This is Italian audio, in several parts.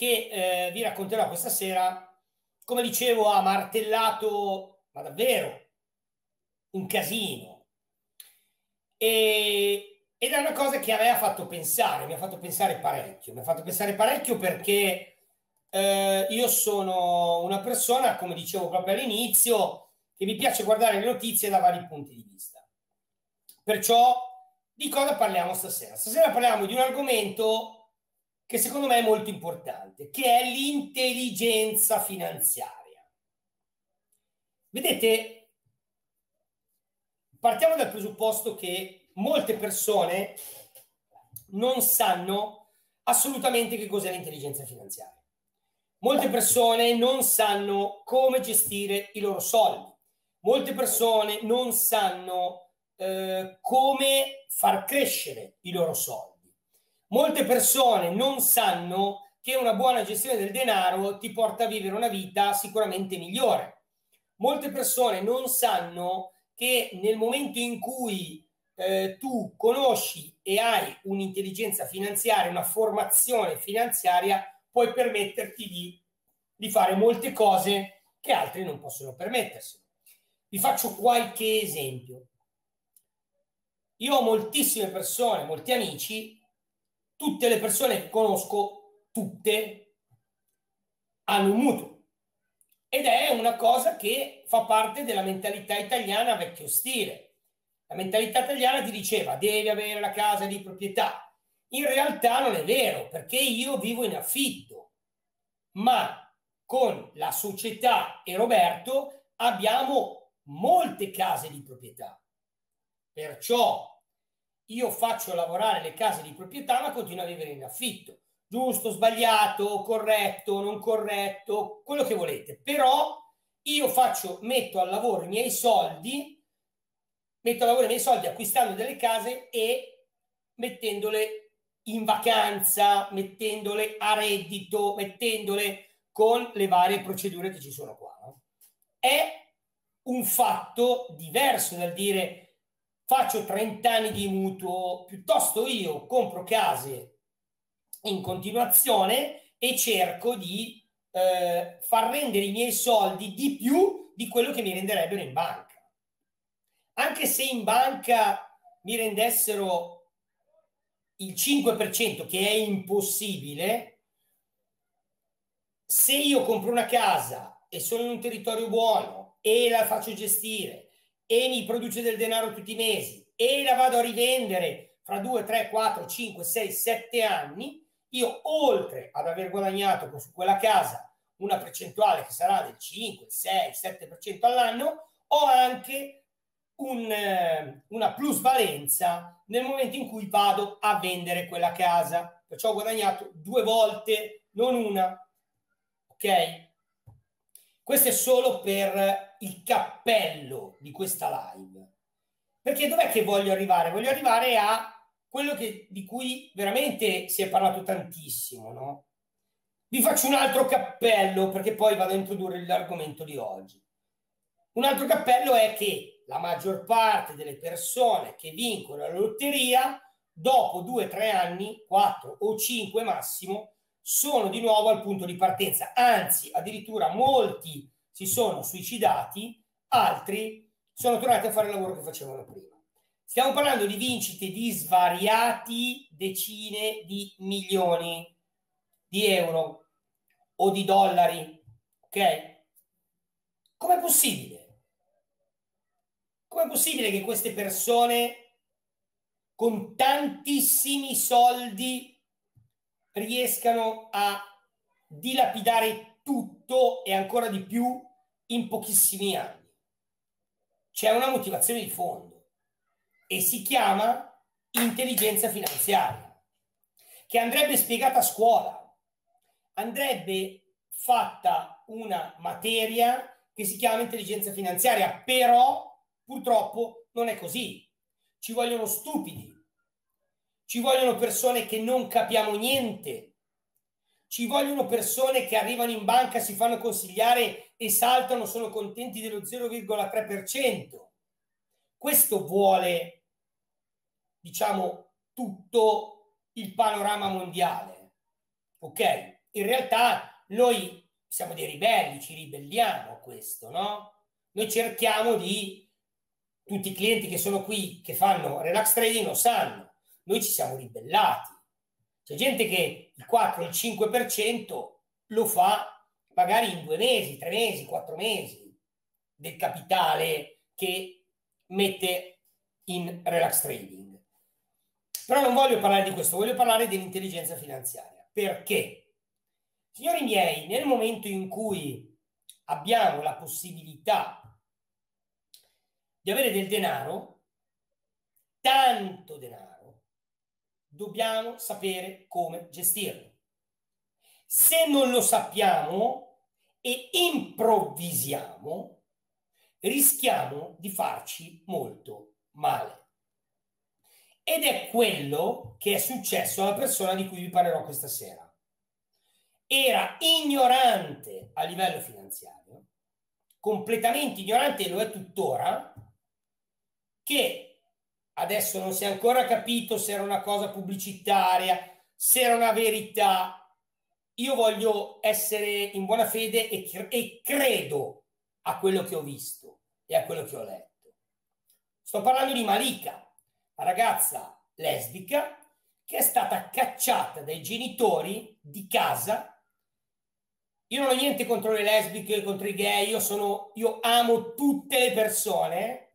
che eh, vi racconterò questa sera, come dicevo, ha martellato, ma davvero, un casino. E, ed è una cosa che aveva fatto pensare, mi ha fatto pensare parecchio, mi ha fatto pensare parecchio perché eh, io sono una persona, come dicevo proprio all'inizio, che mi piace guardare le notizie da vari punti di vista. Perciò di cosa parliamo stasera? Stasera parliamo di un argomento che secondo me è molto importante, che è l'intelligenza finanziaria. Vedete, partiamo dal presupposto che molte persone non sanno assolutamente che cos'è l'intelligenza finanziaria. Molte persone non sanno come gestire i loro soldi. Molte persone non sanno eh, come far crescere i loro soldi Molte persone non sanno che una buona gestione del denaro ti porta a vivere una vita sicuramente migliore. Molte persone non sanno che nel momento in cui eh, tu conosci e hai un'intelligenza finanziaria, una formazione finanziaria, puoi permetterti di, di fare molte cose che altri non possono permettersi. Vi faccio qualche esempio. Io ho moltissime persone, molti amici tutte le persone che conosco, tutte, hanno un mutuo. Ed è una cosa che fa parte della mentalità italiana vecchio stile. La mentalità italiana ti diceva devi avere la casa di proprietà. In realtà non è vero perché io vivo in affitto, ma con la società e Roberto abbiamo molte case di proprietà. Perciò io faccio lavorare le case di proprietà ma continuo a vivere in affitto. Giusto, sbagliato, corretto, non corretto, quello che volete. Però io faccio, metto al lavoro i miei soldi, metto al lavoro i miei soldi acquistando delle case e mettendole in vacanza, mettendole a reddito, mettendole con le varie procedure che ci sono qua. No? È un fatto diverso dal dire faccio 30 anni di mutuo, piuttosto io compro case in continuazione e cerco di eh, far rendere i miei soldi di più di quello che mi renderebbero in banca. Anche se in banca mi rendessero il 5%, che è impossibile, se io compro una casa e sono in un territorio buono e la faccio gestire e mi produce del denaro tutti i mesi e la vado a rivendere fra 2, 3, 4, 5, 6, 7 anni, io oltre ad aver guadagnato su quella casa una percentuale che sarà del 5, 6, 7% all'anno, ho anche un, eh, una plusvalenza nel momento in cui vado a vendere quella casa. Perciò ho guadagnato due volte, non una. Ok? Questo è solo per il cappello di questa live. Perché dov'è che voglio arrivare? Voglio arrivare a quello che, di cui veramente si è parlato tantissimo, no? Vi faccio un altro cappello perché poi vado a introdurre l'argomento di oggi. Un altro cappello è che la maggior parte delle persone che vincono la lotteria, dopo due, tre anni, quattro o cinque massimo, sono di nuovo al punto di partenza, anzi addirittura molti si sono suicidati, altri sono tornati a fare il lavoro che facevano prima. Stiamo parlando di vincite di svariati decine di milioni di euro o di dollari, ok? Com'è possibile? Com'è possibile che queste persone con tantissimi soldi riescano a dilapidare tutto e ancora di più in pochissimi anni? C'è una motivazione di fondo e si chiama intelligenza finanziaria, che andrebbe spiegata a scuola, andrebbe fatta una materia che si chiama intelligenza finanziaria, però purtroppo non è così. Ci vogliono stupidi, ci vogliono persone che non capiamo niente, ci vogliono persone che arrivano in banca, si fanno consigliare e saltano, sono contenti dello 0,3%. Questo vuole, diciamo, tutto il panorama mondiale. Ok? In realtà noi siamo dei ribelli, ci ribelliamo a questo, no? Noi cerchiamo di tutti i clienti che sono qui che fanno relax trading lo sanno, noi ci siamo ribellati. C'è gente che il 4 il 5% lo fa magari in due mesi, tre mesi, quattro mesi del capitale che mette in relax trading. Però non voglio parlare di questo, voglio parlare dell'intelligenza finanziaria. Perché? Signori miei, nel momento in cui abbiamo la possibilità di avere del denaro, tanto denaro, dobbiamo sapere come gestirlo. Se non lo sappiamo e improvvisiamo, rischiamo di farci molto male. Ed è quello che è successo alla persona di cui vi parlerò questa sera. Era ignorante a livello finanziario, completamente ignorante e lo è tuttora, che adesso non si è ancora capito se era una cosa pubblicitaria, se era una verità. Io voglio essere in buona fede e, cre- e credo a quello che ho visto e a quello che ho letto. Sto parlando di Malika, la ragazza lesbica che è stata cacciata dai genitori di casa. Io non ho niente contro le lesbiche, contro i gay, io, sono, io amo tutte le persone,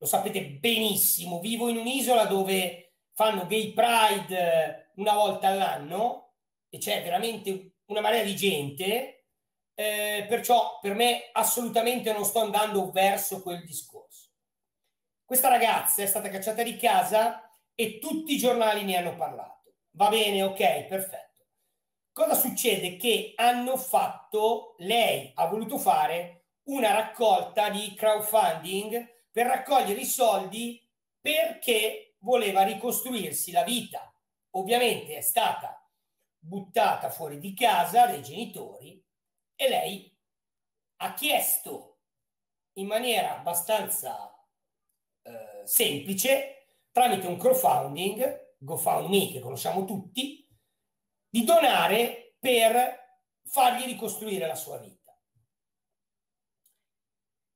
lo sapete benissimo, vivo in un'isola dove fanno gay pride eh, una volta all'anno e c'è veramente una marea di gente, eh, perciò per me assolutamente non sto andando verso quel discorso. Questa ragazza è stata cacciata di casa e tutti i giornali ne hanno parlato. Va bene, ok, perfetto. Cosa succede? Che hanno fatto, lei ha voluto fare una raccolta di crowdfunding per raccogliere i soldi perché voleva ricostruirsi la vita. Ovviamente è stata buttata fuori di casa dai genitori e lei ha chiesto in maniera abbastanza eh, semplice, tramite un crowdfunding, GoFundMe che conosciamo tutti, di donare per fargli ricostruire la sua vita.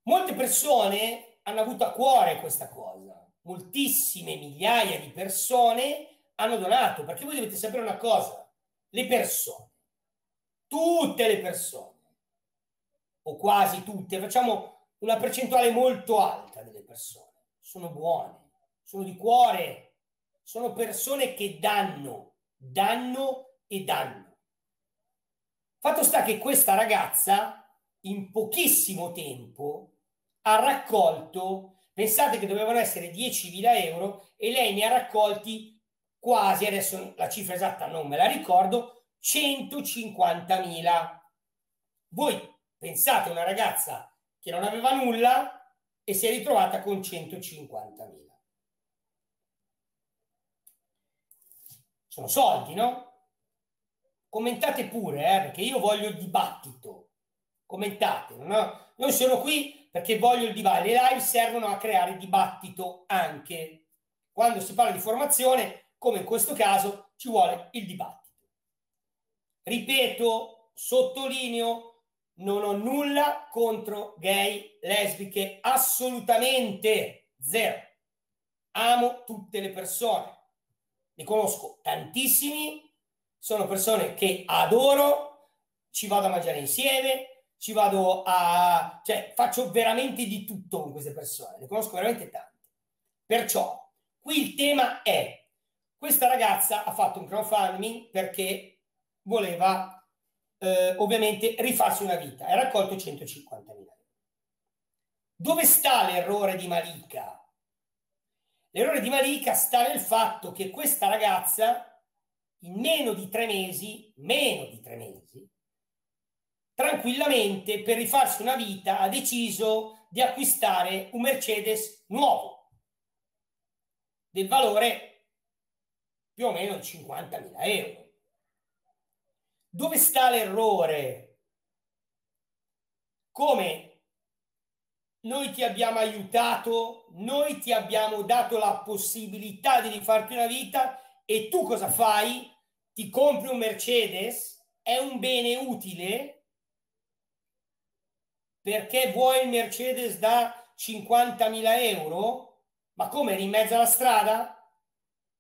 Molte persone hanno avuto a cuore questa cosa. Moltissime migliaia di persone hanno donato, perché voi dovete sapere una cosa, le persone, tutte le persone, o quasi tutte, facciamo una percentuale molto alta delle persone, sono buone, sono di cuore, sono persone che danno, danno e danno. Fatto sta che questa ragazza in pochissimo tempo ha raccolto, pensate che dovevano essere 10.000 euro e lei ne ha raccolti quasi, adesso la cifra esatta non me la ricordo, 150.000. Voi pensate una ragazza che non aveva nulla e si è ritrovata con 150.000. Sono soldi, no? Commentate pure, eh, perché io voglio dibattito. Commentate, no? Non sono qui perché voglio il dibattito. Le live servono a creare dibattito anche. Quando si parla di formazione, come in questo caso, ci vuole il dibattito. Ripeto, sottolineo, non ho nulla contro gay, lesbiche, assolutamente zero. Amo tutte le persone. Ne conosco tantissimi, sono persone che adoro, ci vado a mangiare insieme, ci vado a... cioè faccio veramente di tutto con queste persone, ne conosco veramente tante. Perciò, qui il tema è, questa ragazza ha fatto un crowdfunding perché voleva eh, ovviamente rifarsi una vita e ha raccolto 150 mila euro. Dove sta l'errore di Malika? L'errore di Malika sta nel fatto che questa ragazza in meno di tre mesi, meno di tre mesi, tranquillamente per rifarsi una vita ha deciso di acquistare un Mercedes nuovo del valore più o meno di 50.000 euro. Dove sta l'errore? Come noi ti abbiamo aiutato, noi ti abbiamo dato la possibilità di rifarti una vita e tu cosa fai? Ti compri un Mercedes? È un bene utile? Perché vuoi il Mercedes da 50.000 euro? Ma come eri in mezzo alla strada?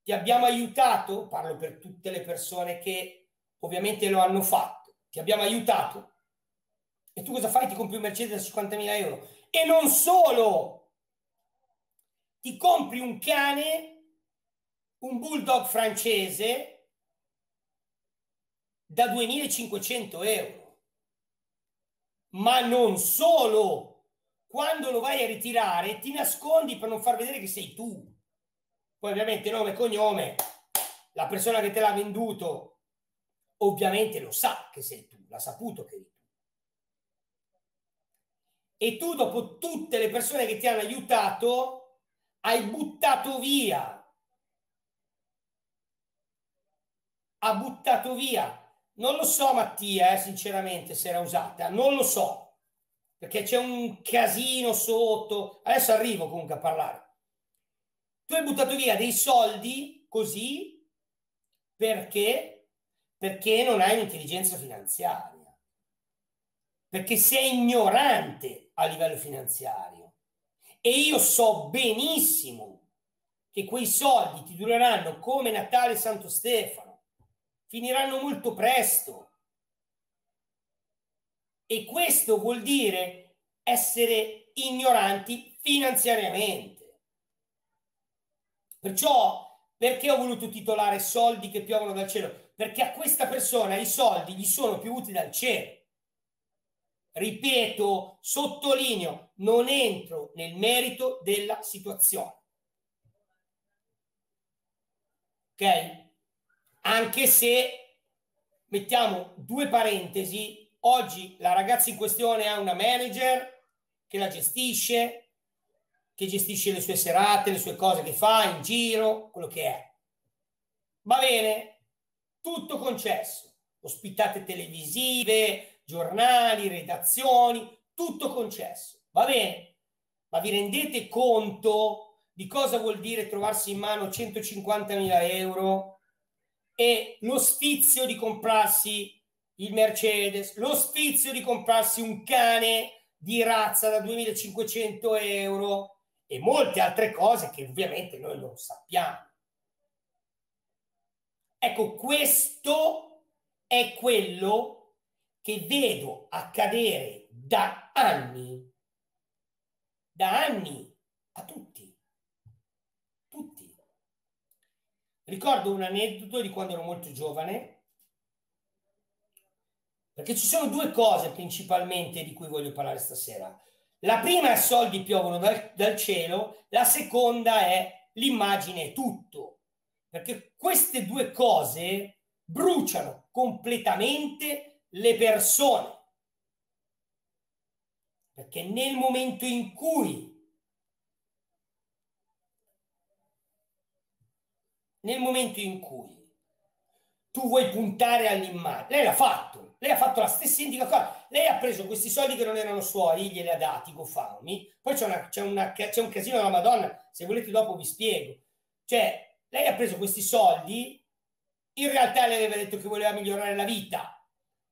Ti abbiamo aiutato? Parlo per tutte le persone che ovviamente lo hanno fatto. Ti abbiamo aiutato. E tu cosa fai? Ti compri un Mercedes da 50.000 euro. E non solo! Ti compri un cane, un bulldog francese da 2.500 euro ma non solo. Quando lo vai a ritirare ti nascondi per non far vedere che sei tu. Poi ovviamente nome e cognome, la persona che te l'ha venduto ovviamente lo sa che sei tu, l'ha saputo che eri tu. E tu dopo tutte le persone che ti hanno aiutato hai buttato via ha buttato via non lo so Mattia, eh, sinceramente, se era usata, non lo so, perché c'è un casino sotto. Adesso arrivo comunque a parlare. Tu hai buttato via dei soldi così perché? Perché non hai un'intelligenza finanziaria, perché sei ignorante a livello finanziario. E io so benissimo che quei soldi ti dureranno come Natale e Santo Stefano finiranno molto presto. E questo vuol dire essere ignoranti finanziariamente. Perciò, perché ho voluto titolare soldi che piovono dal cielo? Perché a questa persona i soldi gli sono piovuti dal cielo. Ripeto, sottolineo, non entro nel merito della situazione. Ok? Anche se mettiamo due parentesi, oggi la ragazza in questione ha una manager che la gestisce, che gestisce le sue serate, le sue cose che fa in giro, quello che è. Va bene, tutto concesso, ospitate televisive, giornali, redazioni, tutto concesso. Va bene, ma vi rendete conto di cosa vuol dire trovarsi in mano 150.000 euro e lo sfizio di comprarsi il Mercedes, lo sfizio di comprarsi un cane di razza da 2500 euro e molte altre cose che ovviamente noi non sappiamo. Ecco, questo è quello che vedo accadere da anni, da anni a tutti. Ricordo un aneddoto di quando ero molto giovane, perché ci sono due cose principalmente di cui voglio parlare stasera. La prima è soldi piovono dal, dal cielo, la seconda è l'immagine è tutto, perché queste due cose bruciano completamente le persone. Perché nel momento in cui nel momento in cui tu vuoi puntare all'immagine, lei l'ha fatto, lei ha fatto la stessa indica cosa, lei ha preso questi soldi che non erano suoi, glieli ha dati GoFundMe, poi c'è, una, c'è, una, c'è un casino della Madonna, se volete dopo vi spiego, cioè lei ha preso questi soldi, in realtà lei aveva detto che voleva migliorare la vita,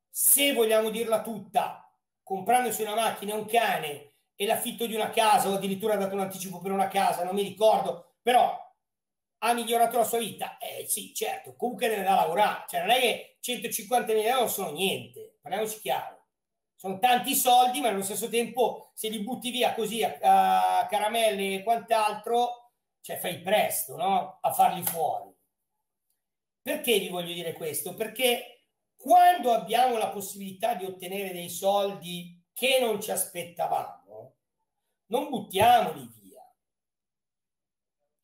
se vogliamo dirla tutta, comprandosi una macchina un cane e l'affitto di una casa o addirittura ha dato un anticipo per una casa, non mi ricordo, però ha migliorato la sua vita? Eh sì, certo, comunque deve da lavorare, cioè non è che 150.000 euro sono niente, parliamoci chiaro, sono tanti soldi, ma allo stesso tempo se li butti via così a, a caramelle e quant'altro, cioè fai presto no? a farli fuori. Perché vi voglio dire questo? Perché quando abbiamo la possibilità di ottenere dei soldi che non ci aspettavamo, non buttiamoli via.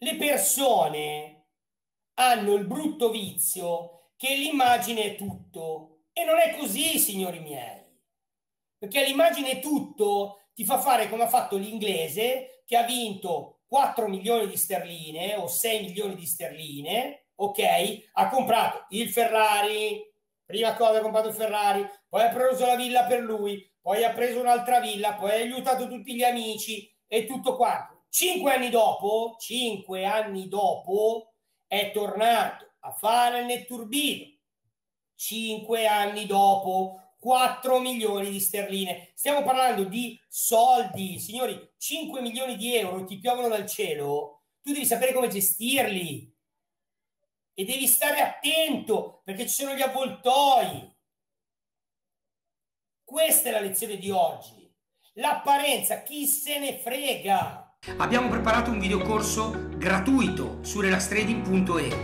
Le persone hanno il brutto vizio che l'immagine è tutto e non è così, signori miei. Perché l'immagine è tutto ti fa fare come ha fatto l'inglese che ha vinto 4 milioni di sterline o 6 milioni di sterline, ok? Ha comprato il Ferrari, prima cosa ha comprato il Ferrari, poi ha preso la villa per lui, poi ha preso un'altra villa, poi ha aiutato tutti gli amici e tutto quanto. Cinque anni dopo, cinque anni dopo, è tornato a fare il netturbino. Cinque anni dopo, 4 milioni di sterline. Stiamo parlando di soldi, signori, 5 milioni di euro ti piovono dal cielo, tu devi sapere come gestirli e devi stare attento perché ci sono gli avvoltoi. Questa è la lezione di oggi. L'apparenza, chi se ne frega? Abbiamo preparato un videocorso gratuito su relastrading.e.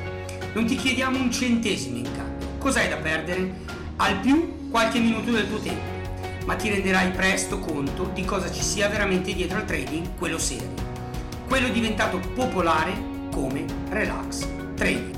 Non ti chiediamo un centesimo in cambio. Cos'hai da perdere? Al più qualche minuto del tuo tempo, ma ti renderai presto conto di cosa ci sia veramente dietro al trading, quello serio. Quello diventato popolare come Relax Trading.